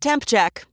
Temp check.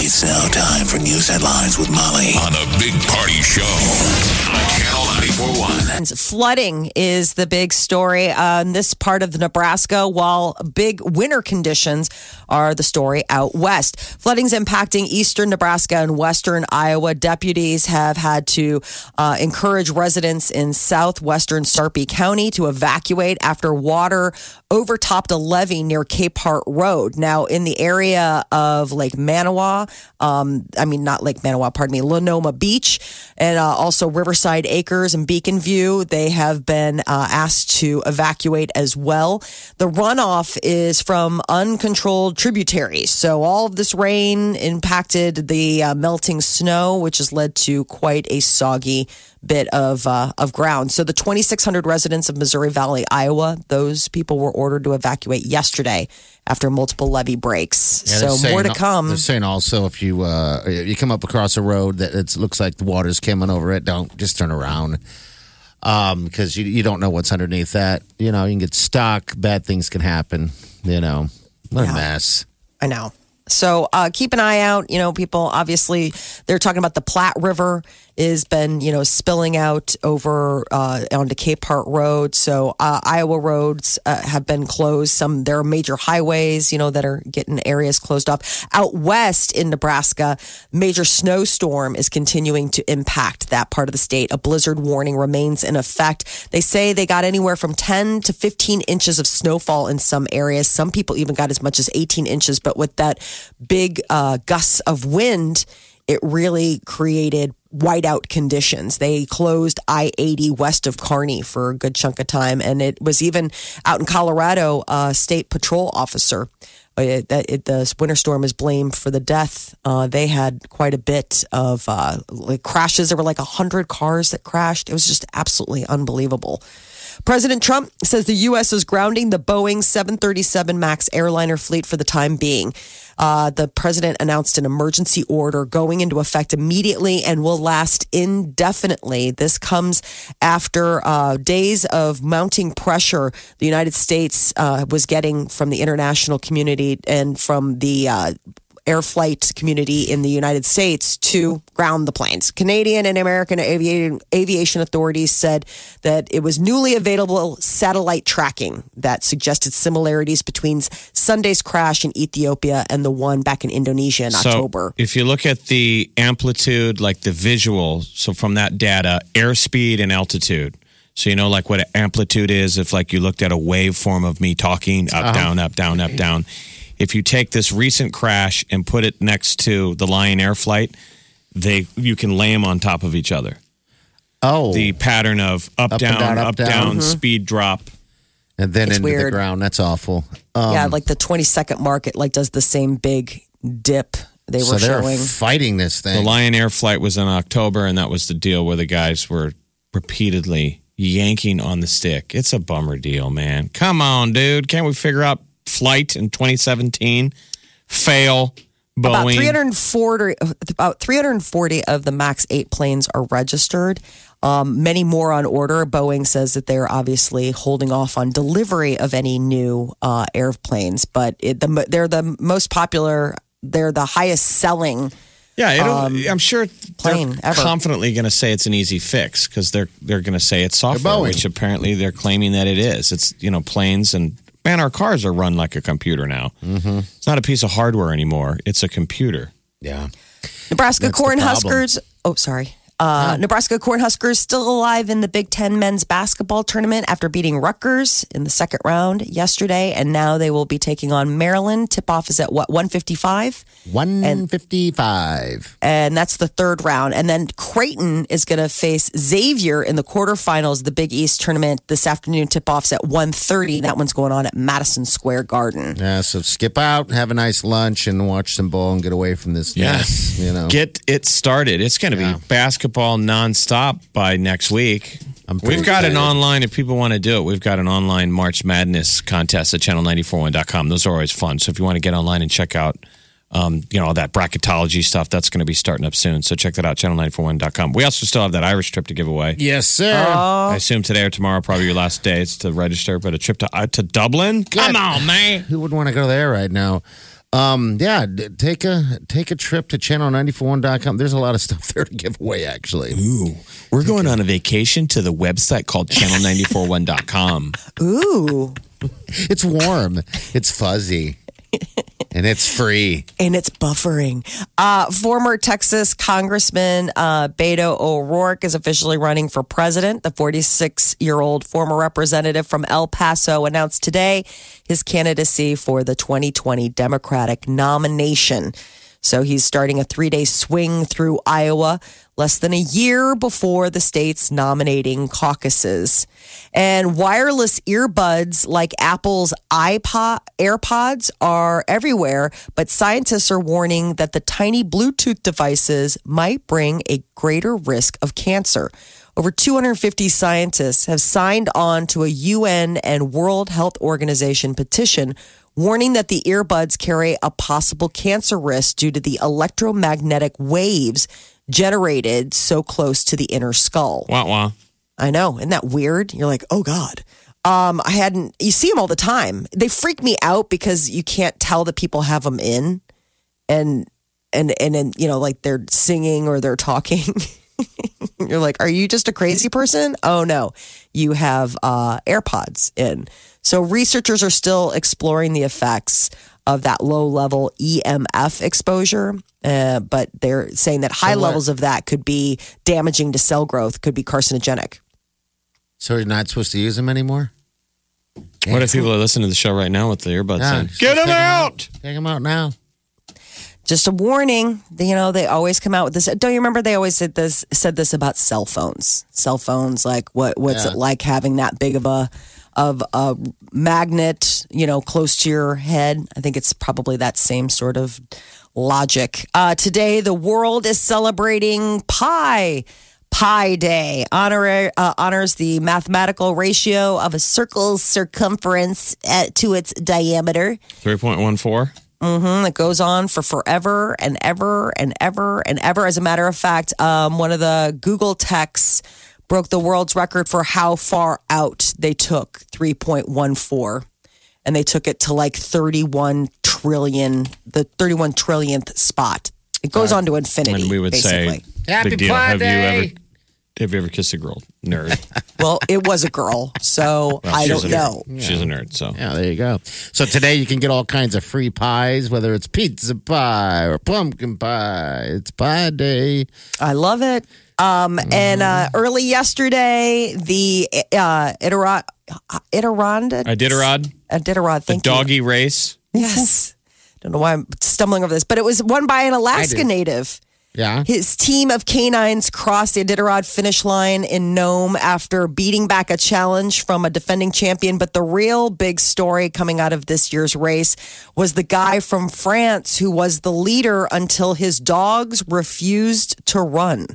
It's now time for news headlines with Molly on a big party show on Channel 941. Flooding is the big story on this part of Nebraska, while big winter conditions are the story out west. Flooding's impacting eastern Nebraska and western Iowa. Deputies have had to uh, encourage residents in southwestern Sarpy County to evacuate after water overtopped a levee near Capehart Road. Now, in the area of Lake Manawa, um, I mean, not Lake Manawa, pardon me, Lenoma Beach, and uh, also Riverside Acres and Beacon View, they have been uh, asked to evacuate as well. The runoff is from uncontrolled tributaries. So, all of this rain impacted the uh, melting snow, which has led to quite a soggy bit of uh, of ground. So the 2,600 residents of Missouri Valley, Iowa, those people were ordered to evacuate yesterday after multiple levee breaks. Yeah, so more to come. They're saying also if you uh, you come up across a road that it looks like the water's coming over it, don't just turn around um, because you you don't know what's underneath that. You know, you can get stuck. Bad things can happen. You know, what Yeah. a mess. I know. So uh, keep an eye out. You know, people obviously they're talking about the Platte River is been you know spilling out over uh, onto Capehart Road. So uh, Iowa roads uh, have been closed. Some there are major highways you know that are getting areas closed off. Out west in Nebraska, major snowstorm is continuing to impact that part of the state. A blizzard warning remains in effect. They say they got anywhere from 10 to 15 inches of snowfall in some areas. Some people even got as much as 18 inches. But with that big uh, gusts of wind, it really created whiteout conditions. They closed I 80 west of Kearney for a good chunk of time. And it was even out in Colorado, a state patrol officer. uh, It, it, the winter storm is blamed for the death. Uh, they had quite a bit of uh, like crashes. There were like 100 cars that crashed. It was just absolutely unbelievable. President Trump says the U.S. is grounding the Boeing 737 MAX airliner fleet for the time being. Uh, the president announced an emergency order going into effect immediately and will last indefinitely. This comes after uh, days of mounting pressure the United States uh, was getting from the international community and from the uh, air flight community in the United States to ground the planes. Canadian and American aviation, aviation authorities said that it was newly available satellite tracking that suggested similarities between Sunday's crash in Ethiopia and the one back in Indonesia in October. If you look at the amplitude, like the visual, so from that data, airspeed and altitude. So you know, like what amplitude is. If like you looked at a waveform of me talking up, uh-huh. down, up, down, up, down. If you take this recent crash and put it next to the Lion Air flight, they you can lay them on top of each other. Oh, The pattern of up, Up down, down, up, up, down. down, Mm-hmm. speed drop. and then It's into the ground. That's awful. Um, yeah, like the 20 second market like does the same big dip they so were they're showing. fighting this thing. The. Lion Air flight was in October, and that was the deal where the guys were repeatedly yanking on the stick. It's a bummer deal, man. Come on, dude. Can't we figure out flight in 2017? Fail. Boeing. About Boeing. 340, about 340 of the MAX 8 planes are registered. Um, many more on order. Boeing says that they're obviously holding off on delivery of any new uh, airplanes, but it, the, they're the most popular. They're the highest selling. Yeah, it'll, I'm sure Um, plane they're ever. confidently going to say it's an easy fix because they're they're going to say it's software, which apparently they're claiming that it is. It's you know planes and man, our cars are run like a computer now. Mm-hmm. It's not a piece of hardware anymore; it's a computer. yeah. Nebraska That's the Corn. Huskers. Oh, sorry. Uh, Nebraska Cornhuskers still alive in the Big Ten men's basketball tournament after beating Rutgers in the second round yesterday, and now they will be taking on Maryland. Tip off is at what one fifty five. 155. and that's the third round. And then Creighton is going to face Xavier in the quarterfinals, the Big East tournament this afternoon. Tip offs at 1.30. That one's going on at Madison Square Garden. Yeah, so skip out, have a nice lunch, and watch some ball and get away from this Yeah. mess. You know, Get it started. It's going to Yeah. be basketball nonstop by next week. We've got an online, if people want to do it, we've got an online March Madness contest at channel941.com. Those are always fun. So if you want to get online and check out, um, you know, all that bracketology stuff, that's going to be starting up soon. So check that out, channel941.com. We also still have that Irish trip to give away. yes, sir. I assume today or tomorrow, probably your last day is to register, but a trip to uh, to Dublin? Come on, man. Who would want to go there right now? Um, yeah, d- take a take a trip to channel941.com. There's a lot of stuff there to give away, actually. Ooh, we're going on a vacation to the website called channel941.com. Ooh. It's warm, it's fuzzy, and it's free. and it's buffering. Uh, former Texas Congressman uh, Beto O'Rourke is officially running for president. The 46 year old former representative from El Paso announced today his candidacy for the 2020 Democratic nomination. So he's starting a three day swing through Iowa less than a year before the state's nominating caucuses. And wireless earbuds like Apple's iPod AirPods are everywhere, but scientists are warning that the tiny Bluetooth devices might bring a greater risk of cancer. Over 250 scientists have signed on to a UN and World Health Organization petition warning that the earbuds carry a possible cancer risk due to the electromagnetic waves generated so close to the inner skull. Wah wah. I know. Isn't that weird? You're like, oh God. Um, I hadn't, you see them all the time. They freak me out because you can't tell that people have them in and, and, and, and, you know, like they're singing or they're talking. You're like, are you just a crazy person? Oh no, you have uh, AirPods in. So researchers are still exploring the effects of that low level EMF exposure, uh, but they're saying that high what? levels of that could be damaging to cell growth, could be carcinogenic. So you're not supposed to use them anymore? What if people are listening to the show right now with the earbuds Yeah, in? just Get them out! Take them out now. Just a warning. You know, they always come out with this. Don't you remember they always said this said this about cell phones? Cell phones, like what what's Yeah. it like having that big of a of a magnet, you know, close to your head? I think it's probably that same sort of logic. Uh, today, the world is celebrating pi. Pi Day honor, uh, honors the mathematical ratio of a circle's circumference at, to its diameter. 3.14. Mm, It goes on for forever and ever and ever and ever. As a matter of fact, um, one of the Google techs broke the world's record for how far out they took 3.14. And they took it to like 31 trillion, the 31 trillionth spot. It goes on to infinity. When we would basically. say, Happy big deal. Pi Have Day. you ever have you ever kissed a girl? Nerd. well, it was a girl, so I don't a- know. She's a nerd. So Yeah, there you go. So today you can get all kinds of free pies, whether it's pizza pie or pumpkin pie. It's pie day. I love it. Um, And uh, early yesterday, the uh, Iditarod, Iditarod, Iditarod, Iditarod, the thank you. doggy race. Yes. Don't know why I'm stumbling over this, but it was won by an Alaska native. Yeah. His team of canines crossed the Iditarod finish line in Nome after beating back a challenge from a defending champion. But the real big story coming out of this year's race was the guy from France who was the leader until his dogs refused to run.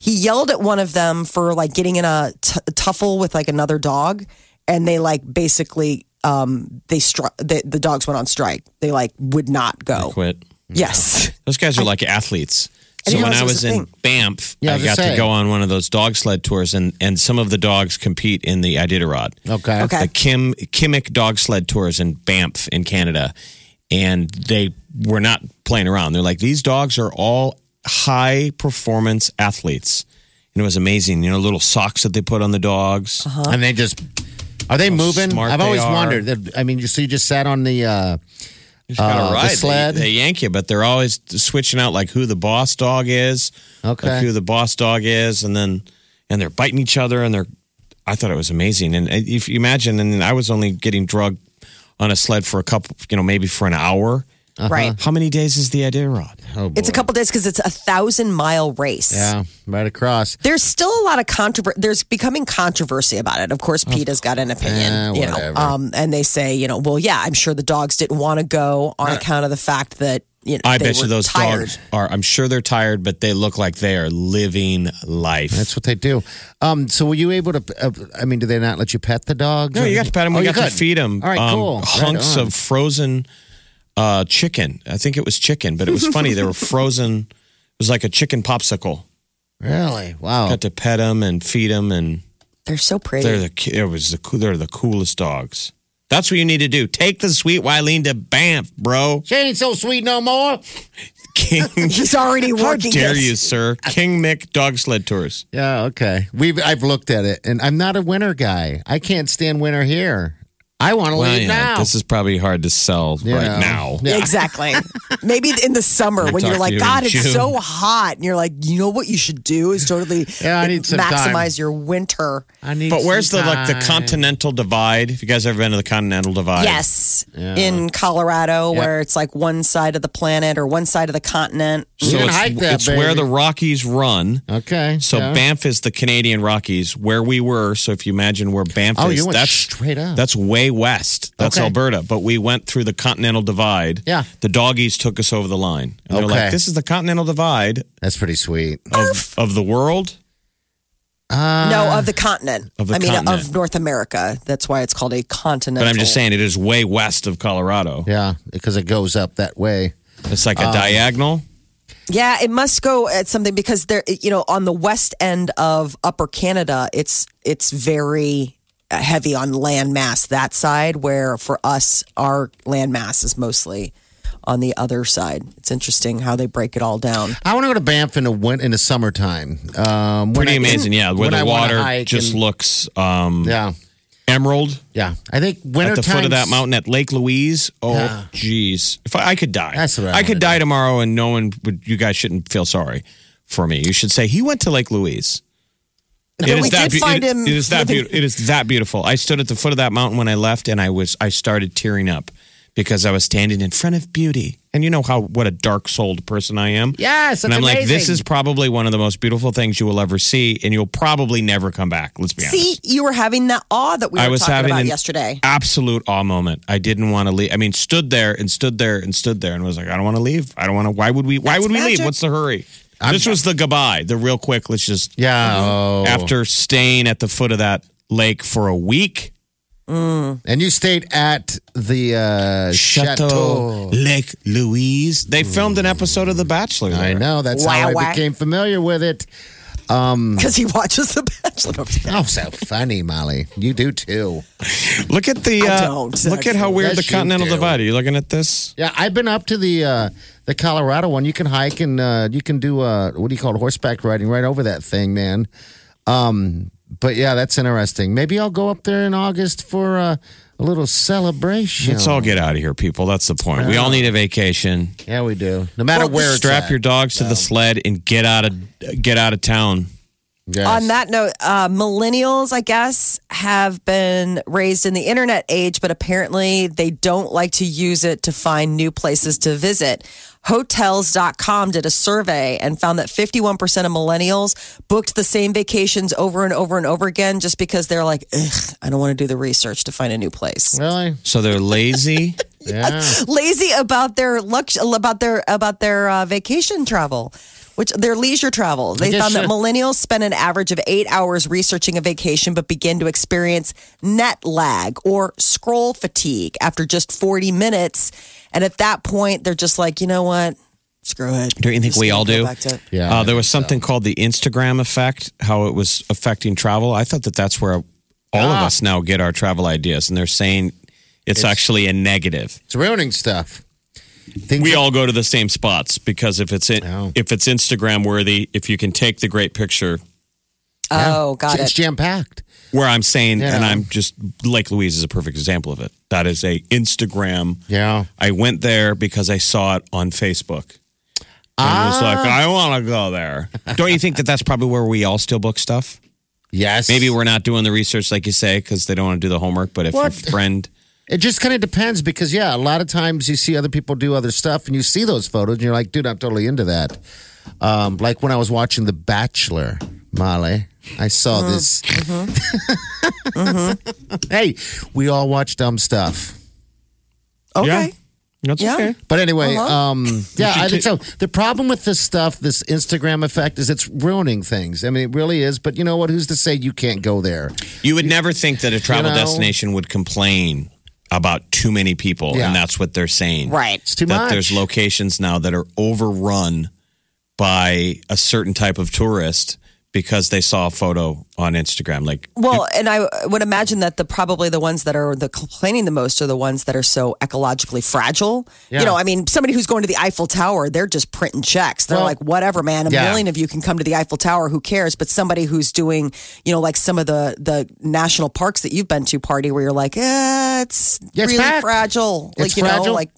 He yelled at one of them for like getting in a t- tuffle with like another dog, and they like basically um they struck the, the dogs went on strike. They like would not go. Quit. Yes. Those guys are like athletes. So didn't when I was was in Banff, Yeah, I I was got gonna to say. go on one of those dog sled tours, and, and some of the dogs compete in the Iditarod. Okay. Okay. The Kim Kingmik dog sled tours in Banff in Canada, and they were not playing around. They're like these dogs are all high performance athletes, and it was amazing. You know, little socks that they put on the dogs. And they just are they moving? smart I've they always are. wondered. that- I mean, you so you just sat on the uh, You just gotta Uh, the ride. They- They, yank you, but they're always switching out like who the boss dog is, Okay. like who the boss dog is, and then and they're biting each other, and they're. I thought it was amazing, and if you imagine, and I was only getting drugged on a sled for a couple, you know, maybe for an hour. Right. How many days is the Iditarod? Oh, It's a couple days because it's a thousand mile race. Yeah, right across. There's still a lot of controversy. There's becoming controversy about it. Of course, Pete has got an opinion, Eh, you know. Um, and they say, you know, well, yeah, I'm sure the dogs didn't want to go on account of the fact that you know I they bet you those tired. dogs are. I'm sure they're tired, but they look like they are living life. That's what they do. Um, so were you able to? Uh, I mean, do they not let you pet the dogs? No, you got to pet them. Oh, we you got to feed them. All right, cool. Right hunks on. of frozen uh, chicken. I think it was chicken, but it was funny. they were frozen. It was like a chicken popsicle. Really? Wow. Got to pet them and feed them, and They're so pretty. they're the it was the they're the coolest dogs. That's what you need to do. Take the sweet Wileen to Banff, bro. She ain't so sweet no more. King. He's already How working. dare this. you, sir? Kingmik Dog Sled Tours. Yeah, okay. We've I've looked at it, and I'm not a winter guy. I can't stand winter here. I want to Well, leave yeah, now. this is probably hard to sell You right now. Yeah. Exactly. Maybe in the summer We'll when you're like, you God, it's June." so hot, and you're like, you know what you should do is totally Yeah, I need maximize time. your winter. I need. But where's the some like the continental divide? If you guys ever been to the continental divide? Yes, in Colorado, where it's like one side of the planet or one side of the continent. So it's, hike that, it's where the Rockies run. Okay. So yeah. Banff is the Canadian Rockies, where we were. So if you imagine where Banff Oh, is, you went that's straight up. That's way west. That's Okay. Alberta. But we went through the Continental Divide. Yeah. The doggies took us over the line. And they're Okay. like, this is the Continental Divide That's pretty sweet. of, of the world. no, of the continent. Of the I mean, continent. of North America. That's why it's called a continental. But I'm just saying it is way west of Colorado. Yeah, because it goes up that way. It's like a Um, diagonal. Yeah, it must go at something because there, you know, on the west end of Upper Canada, it's it's very heavy on land mass that side. Where for us, our land mass is mostly on the other side. It's interesting how they break it all down. I want to go to Banff in the win- in the summertime. Um, when Pretty I- amazing, yeah. Where when the I water just and- looks um, Yeah, emerald. yeah. I think winter time. at the foot of that mountain at Lake Louise. Oh, Yeah. geez. If I, I could die, That's what I I could wanna die tomorrow, and no one would. You guys shouldn't feel sorry for me. You should say he went to Lake Louise. It is that did beau- find it- It is that beautiful. It is that beautiful. I stood at the foot of that mountain when I left, and I was I started tearing up because I was standing in front of beauty. And you know how what a dark souled person I am. Yes, and I'm like, this is probably one of the most beautiful things you will ever see, and you'll probably never come back. Let's be honest. See, you were having that awe that we were I was talking having about an yesterday. absolute awe moment. I didn't want to leave. I mean, stood there and stood there and stood there and was like, I don't want to leave. I don't want to. Why would we? Why That's would we leave? What's the hurry? This was the goodbye, the real quick. Let's just Yeah. Oh. after staying at the foot of that lake for a week. and you stayed at the uh, Chateau chateau. Lake Louise. They filmed an episode of The Bachelor. I know. That's Wow, how I wow. became familiar with it. Because he watches The Bachelor. Oh, so funny, Molly. You do too. Look at the. I Uh, don't, look at how actually. weird Yes, the you Continental do. Divide. Are you looking at this? Yeah, I've been up to the uh, the Colorado one. You can hike and uh, you can do uh, what do you call it, horseback riding right over that thing, man. Um, but yeah, that's interesting. Maybe I'll go up there in August for uh, a little celebration. Let's all get out of here, people. That's the point. We all uh-huh. need a vacation. Yeah, we do. No matter Well, where it's Strap at. your dogs to the sled and get out of get out of town. Yes. On that note, uh, millennials, I guess, have been raised in the internet age, but apparently they don't like to use it to find new places to visit. Hotels.com did a survey and found that 51% of millennials booked the same vacations over and over and over again just because they're like, Ugh, I don't want to do the research to find a new place. Really? So they're lazy. Yeah. Lazy about their lux- about their about their uh, vacation travel. Which their leisure travel. They guess found that millennials spend an average of eight hours researching a vacation, but begin to experience net lag or scroll fatigue after just 40 minutes. And at that point, they're just like, you know what? Screw it. Don't you think Just we all do? Yeah. Uh, there was something called the Instagram effect, how it was affecting travel. I thought that that's where all of Ah. us now get our travel ideas, and they're saying it's, actually a negative. It's ruining stuff. Things We that- all go to the same spots because if it's in, Oh. if it's Instagram worthy, if you can take the great picture, Oh, got it's it. jam packed. Where I'm saying, Yeah. and I'm just Lake Louise is a perfect example of it. That is a Instagram. Yeah. I went there because I saw it on Facebook. And was like, Ah. I want to go there. Don't you think that that's probably where we all still book stuff? Yes. Maybe we're not doing the research like you say because they don't want to do the homework. But if What? your friend, It just kind of depends because, yeah, a lot of times you see other people do other stuff and you see those photos and you're like, dude, I'm totally into that. Um, like when I was watching The Bachelor, Molly, I saw this. hey, we all watch dumb stuff. Okay. Yeah. that's Yeah. okay. But anyway, um, yeah, I think so. The problem with this stuff, this Instagram effect, is it's ruining things. I mean, it really is. But you know what? Who's to say you can't go there? You would never think that a travel know? destination would complain about too many people, Yeah. and that's what they're saying. Right. It's too that much. there's locations now that are overrun by a certain type of tourist because they saw a photo on Instagram. Like, Well, and I would imagine that the probably the ones that are the complaining the most are the ones that are so ecologically fragile. Yeah. You know, I mean, somebody who's going to the Eiffel Tower, they're just printing checks. They're Well, like, whatever, man. A yeah. million of you can come to the Eiffel Tower. Who cares? But somebody who's doing, you know, like some of the the national parks that you've been to, party where you're like, eh, it's Yeah, it's really packed. fragile. like It's you know, like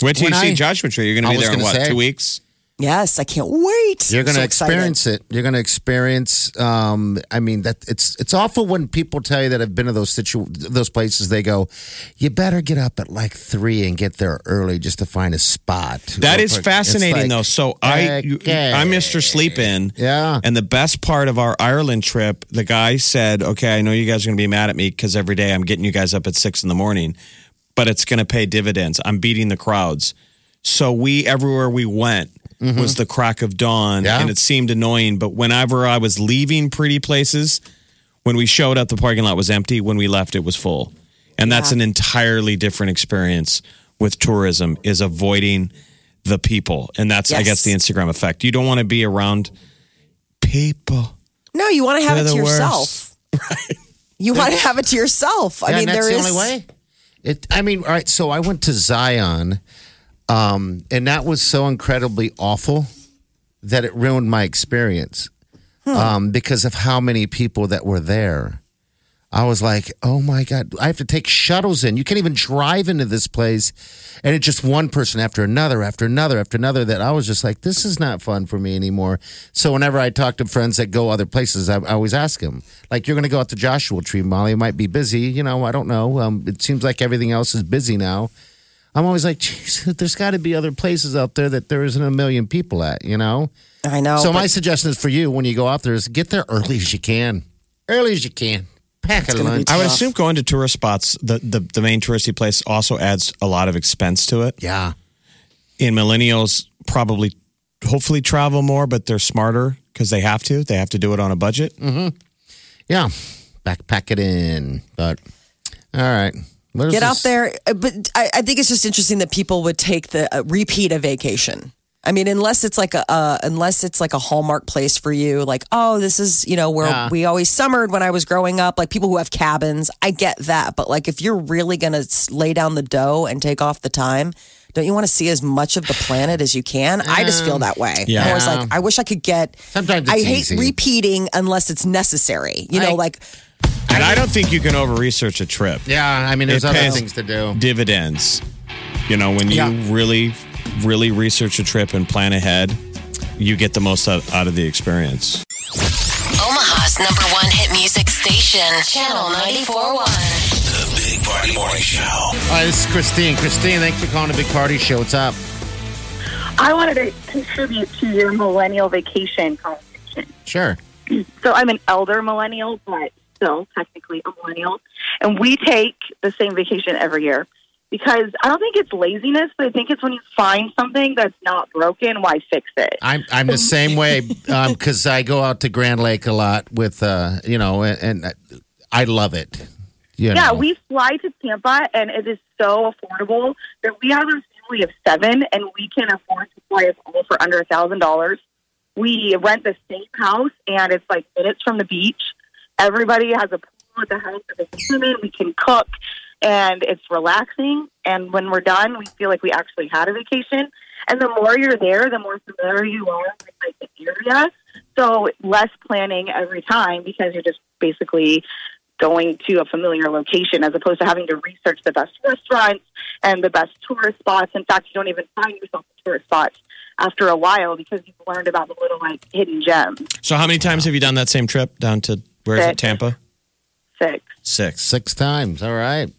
wait till you When see Joshua Tree. You're going to be there in what, say- two weeks? Yes, I can't wait. You're going to So excited. experience it. You're going to experience. Um, I mean, that it's it's awful when people tell you that I've been to those situ those places. They go, "You better get up at like three and get there early just to find a spot." That is fascinating, like, though. So I okay. I'm Mr. Sleep In. Yeah. And the best part of our Ireland trip, the guy said, "Okay, I know you guys are going to be mad at me because every day I'm getting you guys up at six in the morning, but it's going to pay dividends. I'm beating the crowds." So we everywhere we went Mm-hmm. was the crack of dawn, Yeah. and it seemed annoying. But whenever I was leaving pretty places, when we showed up, the parking lot was empty. When we left, it was full, and that's an entirely different experience with tourism. Is avoiding the people, and that's I guess the Instagram effect. You don't want to be around people. No, you want to have They're it to the worst. yourself. You want to have it to yourself. I Yeah, mean, and that's there the is. only way. It. I mean, all right. So I went to Zion, um, and that was so incredibly awful that it ruined my experience um, because of how many people that were there. I was like, oh my God, I have to take shuttles in. You can't even drive into this place. And it's just one person after another, after another, after another that I was just like, this is not fun for me anymore. So whenever I talk to friends that go other places, I, I always ask them, like, you're going to go out to Joshua Tree, Molly. It might be busy. You know, I don't know. Um, it seems like everything else is busy now. I'm always like, geez, there's got to be other places out there that there isn't a million people at, you know? I know. so my suggestion is for you when you go out there is get there early as you can. Early as you can. Pack a lunch. I would assume going to tourist spots, the, the the main touristy place also adds a lot of expense to it. Yeah. In millennials, probably, hopefully travel more, but they're smarter because they have to. They have to do it on a budget. Mm-hmm. Yeah. Backpack it in. But all right. Is get out this? there. Uh, But I, I think it's just interesting that people would take the uh, repeat a vacation. I mean, unless it's like a uh, unless it's like a hallmark place for you, like oh, this is you know where Yeah. we always summered when I was growing up. Like people who have cabins, I get that. But like if you're really gonna s- lay down the dough and take off the time, don't you want to see as much of the planet as you can? I just feel that way. Yeah. I was like, I wish I could get. Sometimes I hate easy. repeating unless it's necessary. You know, I- like And I don't think you can over research a trip. Yeah, I mean, there's It other things to do. Dividends. You know, when you Yeah. really, really research a trip and plan ahead, you get the most out, out of the experience. Omaha's number one hit music station, Channel 94.1. The Big Party Morning Show. All right, this is Christine. Christine, thanks for calling the Big Party Show. What's up? I wanted to contribute to your millennial vacation conversation. Sure. So I'm an elder millennial, but still technically a millennial. And we take the same vacation every year because I don't think it's laziness, but I think it's when you find something that's not broken, why fix it? I'm I'm the same way because I go out to Grand Lake a lot with uh you know and, and I love it. You Yeah, know. we fly to Tampa, and it is so affordable that we have a family of seven, and we can afford to fly us all for under a thousand dollars. We rent the same house, and it's like minutes from the beach. Everybody has a pool at the house that swim in. We can cook, and it's relaxing. And when we're done, we feel like we actually had a vacation. And the more you're there, the more familiar you are with like the area. So less planning every time because you're just basically going to a familiar location as opposed to having to research the best restaurants and the best tourist spots. In fact, you don't even find yourself in tourist spots after a while because you've learned about the little like hidden gems. So how many times have you done that same trip down to where is it? Tampa. Six. Six. Six times. All right.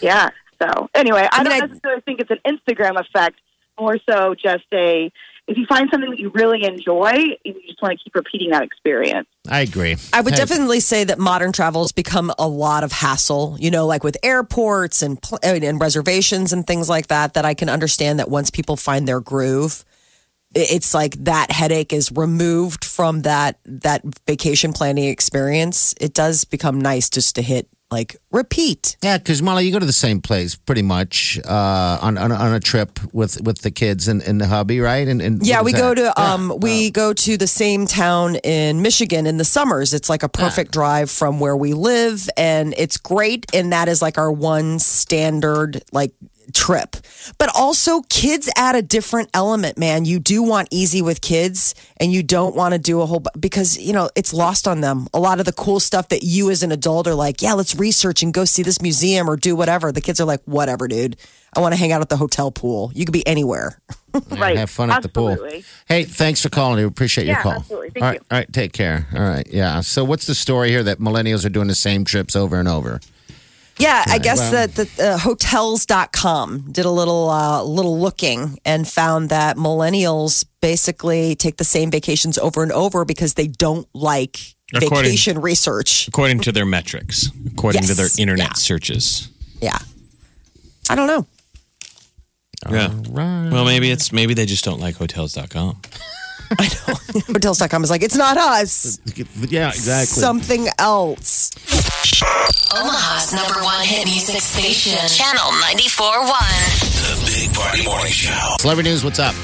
Yeah. So anyway, I, I mean, don't I- necessarily think it's an Instagram effect. More so, just a if you find something that you really enjoy, you just want to keep repeating that experience. I agree. I would Hey, definitely say that modern travel has become a lot of hassle, you know, like with airports and and reservations and things like that. That I can understand that once people find their groove, i- it's like that headache is removed from that that vacation planning experience. It does become nice just to hit like repeat. Yeah, because Molly, you go to the same place pretty much uh, on, on on a trip with with the kids and, and the hubby, right? And, and Yeah, we go that? to um we go to the same town in Michigan in the summers. It's like a perfect drive from where we live and it's great and that is like our one standard like trip. But also kids add a different element, man. You do want easy with kids and you don't want to do a whole bu- because you know, it's lost on them. A lot of the cool stuff that you as an adult are like, "Yeah, let's research and go see this museum or do whatever." The kids are like, "Whatever, dude. I want to hang out at the hotel pool. You could be anywhere." Yeah, right. Have fun at the pool. Hey, thanks for calling. We appreciate your Yeah, call. absolutely. Thank all right, you. all right. Take care. All right. Yeah. So, what's the story here that millennials are doing the same trips over and over? Yeah, I guess well- that the uh, hotels.com did a little uh, little looking and found that millennials basically take the same vacations over and over because they don't like vacation research. According to their metrics, according to their internet Yeah. searches. Yeah. I don't know. Yeah. Right. Well, maybe it's maybe they just don't like hotels.com. Hotels.com is like, it's not us. Yeah, exactly. Something else. Omaha's number one hit music station. Channel 94.1. The Big Party Morning Show. Celebrity news. What's up?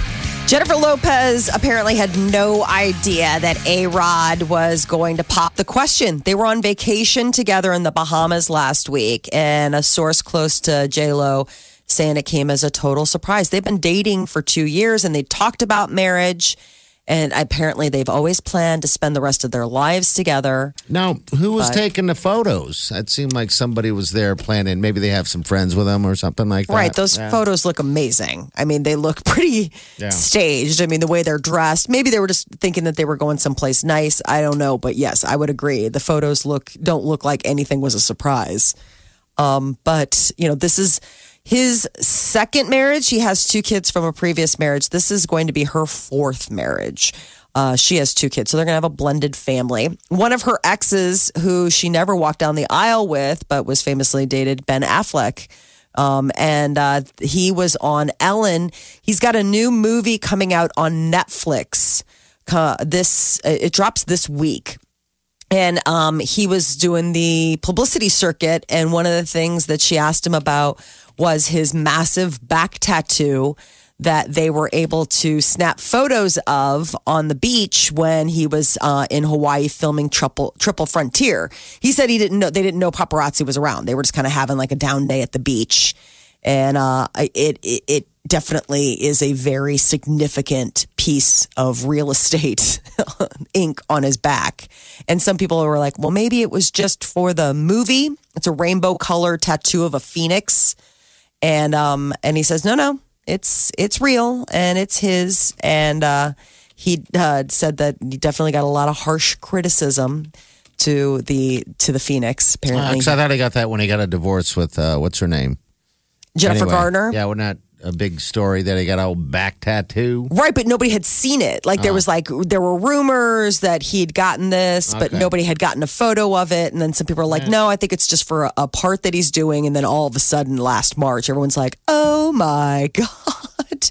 Jennifer Lopez apparently had no idea that A Rod was going to pop the question. They were on vacation together in the Bahamas last week, and a source close to J Lo saying it came as a total surprise. They've been dating for two years, and they talked about marriage, and apparently they've always planned to spend the rest of their lives together. Now, who was But- taking the photos? It seemed like somebody was there planning. Maybe they have some friends with them or something like that. Right. Those Yeah. photos look amazing. I mean, they look pretty Yeah. staged. I mean, the way they're dressed. Maybe they were just thinking that they were going someplace nice. I don't know, but yes, I would agree. The photos look don't look like anything was a surprise. Um, but you know, this is his second marriage. He has two kids from a previous marriage. This is going to be her fourth marriage. Uh, she has two kids, so they're going to have a blended family. One of her exes, who she never walked down the aisle with, but was famously dated, Ben Affleck. Um, and uh, he was on Ellen. He's got a new movie coming out on Netflix. Uh, this it drops this week and um, he was doing the publicity circuit and one of the things that she asked him about was his massive back tattoo that they were able to snap photos of on the beach when he was uh, in Hawaii filming Triple Triple Frontier. He said he didn't know they didn't know paparazzi was around. They were just kind of having like a down day at the beach, and uh, it, it it definitely is a very significant piece of real estate ink on his back. And some people were like, well, maybe it was just for the movie. It's a rainbow color tattoo of a phoenix. And um and he says, no, no, it's it's real and it's his. And uh, he uh, said that he definitely got a lot of harsh criticism to the to the phoenix. Apparently, Because I thought I got that when he got a divorce with uh, what's her name? Jennifer Anyway, Gardner. Yeah, wasn't that a big story that he got a whole back tattoo? Right, but nobody had seen it. Like there oh. was like there were rumors that he'd gotten this, but Okay. nobody had gotten a photo of it. And then some people were like, "No, I think it's just for a, a part that he's doing." And then all of a sudden, last March, everyone's like, "Oh my god,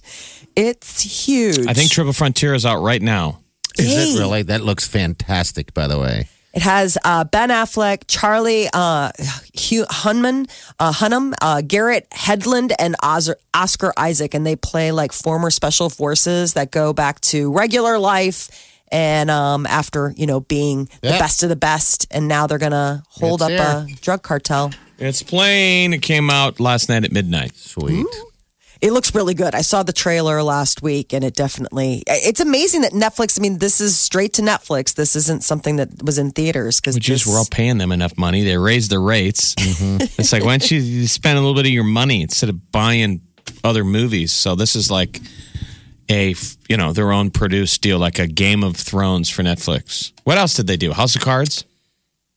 it's huge!" I think Triple Frontier is out right now. Is Yay. it really? That looks fantastic, by the way. It has uh, Ben Affleck, Charlie uh, Hugh Hunman, uh, Hunnam, uh, Garrett Hedlund, and Oz- Oscar Isaac, and they play like former special forces that go back to regular life. And um, after you know being the best of the best, and now they're gonna hold It's up a drug cartel. It's playing. It came out last night at midnight. Sweet. It looks really good. I saw the trailer last week and it definitely it's amazing that Netflix, I mean, this is straight to Netflix. This isn't something that was in theaters because Which is we're all paying them enough money. They raised their rates. It's like why don't you you spend a little bit of your money instead of buying other movies? So this is like a you know their own produced deal, like a Game of Thrones for Netflix. What else did they do? House of Cards.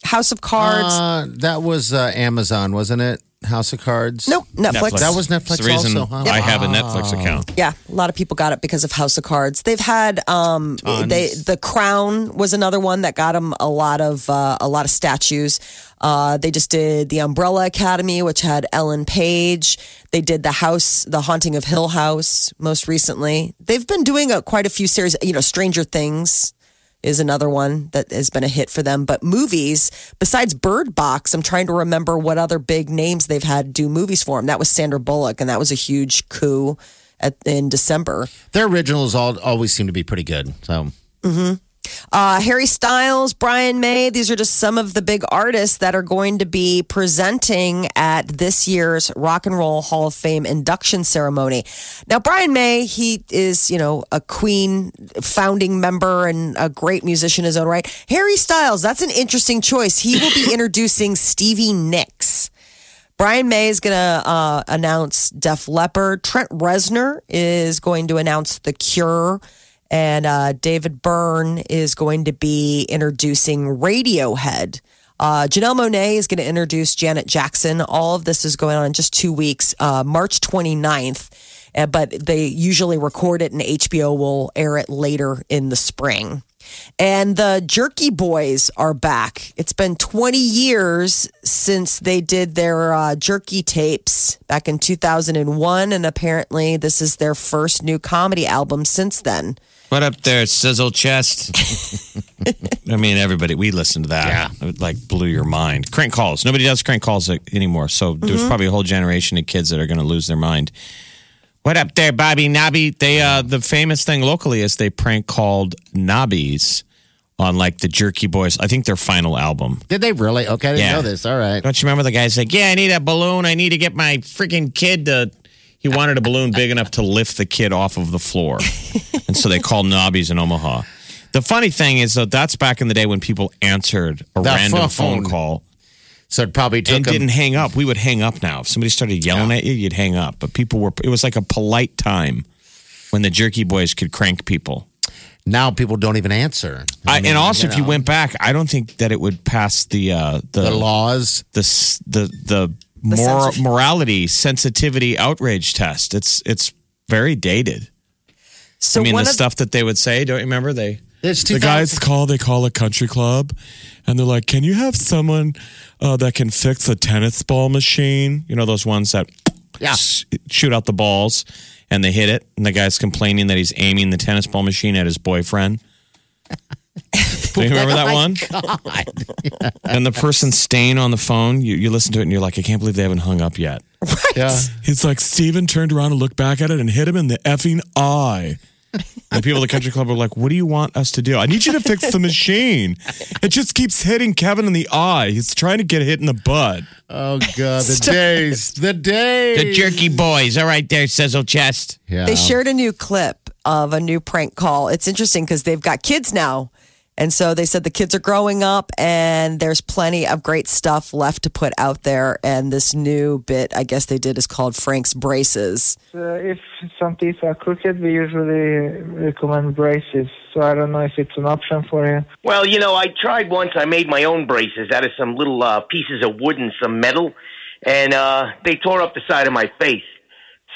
House of Cards. Uh, that was uh, Amazon, wasn't it? House of Cards. nope, Netflix. That was Netflix That's the reason also, huh? I have a Netflix account. Yeah, a lot of people got it because of House of Cards. They've had um they The Crown was another one that got them a lot of uh, a lot of statues. Uh, they just did the Umbrella Academy, which had Ellen Page. They did the House, the Haunting of Hill House, most recently. They've been doing a, quite a few series. You know, Stranger Things is another one that has been a hit for them. But movies, besides Bird Box, I'm trying to remember what other big names they've had do movies for them. That was Sandra Bullock, and that was a huge coup at, in December. Their originals all always seem to be pretty good. So mm-hmm. Uh, Harry Styles, Brian May, these are just some of the big artists that are going to be presenting at this year's Rock and Roll Hall of Fame induction ceremony. Now, Brian May, he is, you know, a Queen founding member and a great musician in his own right. Harry Styles, that's an interesting choice. He will be introducing Stevie Nicks. Brian May is going to uh, announce Def Leppard. Trent Reznor is going to announce The Cure. And uh, David Byrne is going to be introducing Radiohead. Uh, Janelle Monáe is going to introduce Janet Jackson. All of this is going on in just two weeks, uh, March 29th. Uh, but they usually record it and HBO will air it later in the spring. And the Jerky Boys are back. It's been 20 years since they did their uh, Jerky tapes back in 2001. And apparently, this is their first new comedy album since then. What up there, Sizzle Chest? I mean, everybody, we listened to that. Yeah. It like blew your mind. Crank calls. Nobody does crank calls anymore. So there's probably a whole generation of kids that are going to lose their mind. What up there, Bobby Nobby? They uh the famous thing locally is they prank called Nobbies on like the Jerky Boys. I think their final album. did they really? Okay, I didn't Yeah. know this. All right. Don't you remember the guy's like, Yeah, I need a balloon. I need to get my freaking kid to he wanted a balloon big enough to lift the kid off of the floor. and so they called Nobbies in Omaha. The funny thing is that that's back in the day when people answered a That random phone. phone call So it probably took and them. didn't hang up. We would hang up now. If somebody started yelling at you, you'd hang up. But people were, it was like a polite time when the Jerky Boys could crank people. now people don't even answer. I, mean, and also, if you went back, I don't think that it would pass the uh, the the laws. the the the, mor- morality sensitivity outrage test. It's it's very dated. So I mean, the stuff that they would say. Don't you remember they? The guys call. They call a country club, and they're like, "Can you have someone uh, that can fix a tennis ball machine? You know those ones that Yeah. s- shoot out the balls and they hit it, and the guy's complaining that he's aiming the tennis ball machine at his boyfriend." Do you remember that one? And the person staying on the phone, you, you listen to it and you're like, I can't believe they haven't hung up yet. Yeah. He's like, Steven turned around and looked back at it and hit him in the effing eye. And the people at the country club were like, What do you want us to do? I need you to fix the machine. It just keeps hitting Kevin in the eye. He's trying to get hit in the butt. Oh God, the days, the days. The jerky boys. All right, there, Sizzle Chest. Yeah. They shared a new clip of a new prank call. It's interesting because they've got kids now. And so they said the kids are growing up and there's plenty of great stuff left to put out there. And this new bit, I guess they did, is called Frank's Braces. Uh, if some teeth are crooked, we usually recommend braces. So I don't know if it's an option for you. Well, you know, I tried once. I made my own braces out of some little uh, pieces of wood and some metal, and uh, they tore up the side of my face.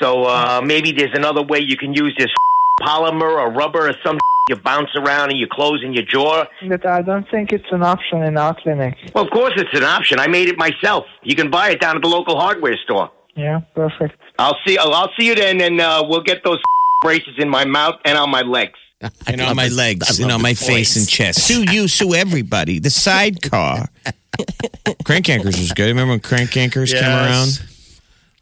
So uh, maybe there's another way you can use this polymer or rubber or some you bounce around and you close in your jaw. But I don't think it's an option in our clinic. Well, of course it's an option. I made it myself. You can buy it down at the local hardware store. Yeah, perfect. I'll see. I'll, I'll see you then, and uh, we'll get those braces in my mouth and on my legs. And on my his- legs I and on my his face and chest. Sue you, sue everybody. The sidecar. Crank Yankers was good. Remember when Crank Yankers came around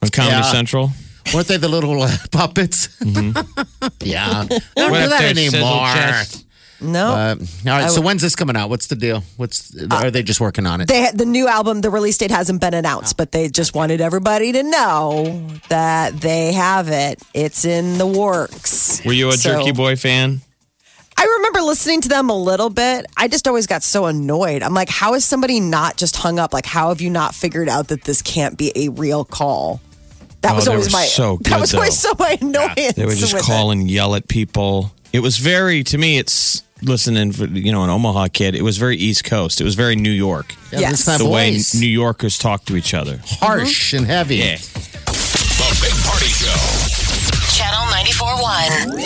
on Comedy Yeah. Central? Weren't they the little uh, puppets? Mm-hmm. yeah. They don't What do that anymore. No. Uh, all right. I So when's this coming out? What's the deal? What's are they just working on it? they the new album the release date hasn't been announced but they just wanted everybody to know that they have it it's in the works Were you a So- Jerky Boy fan? i remember listening to them a little bit i just always got so annoyed i'm like how is somebody not just hung up like how have you not figured out that this can't be a real call that Oh, was always were my so that good, was always so my annoyance They would just with call it. and yell at people. It was very, to me, it's listening, for, you know, an Omaha kid. It was very East Coast. It was very New York. Yeah, Yes. that's that the way. New Yorkers talk to each other. harsh and mm-hmm. heavy. Yeah. The Big Party Show. Channel 94.1.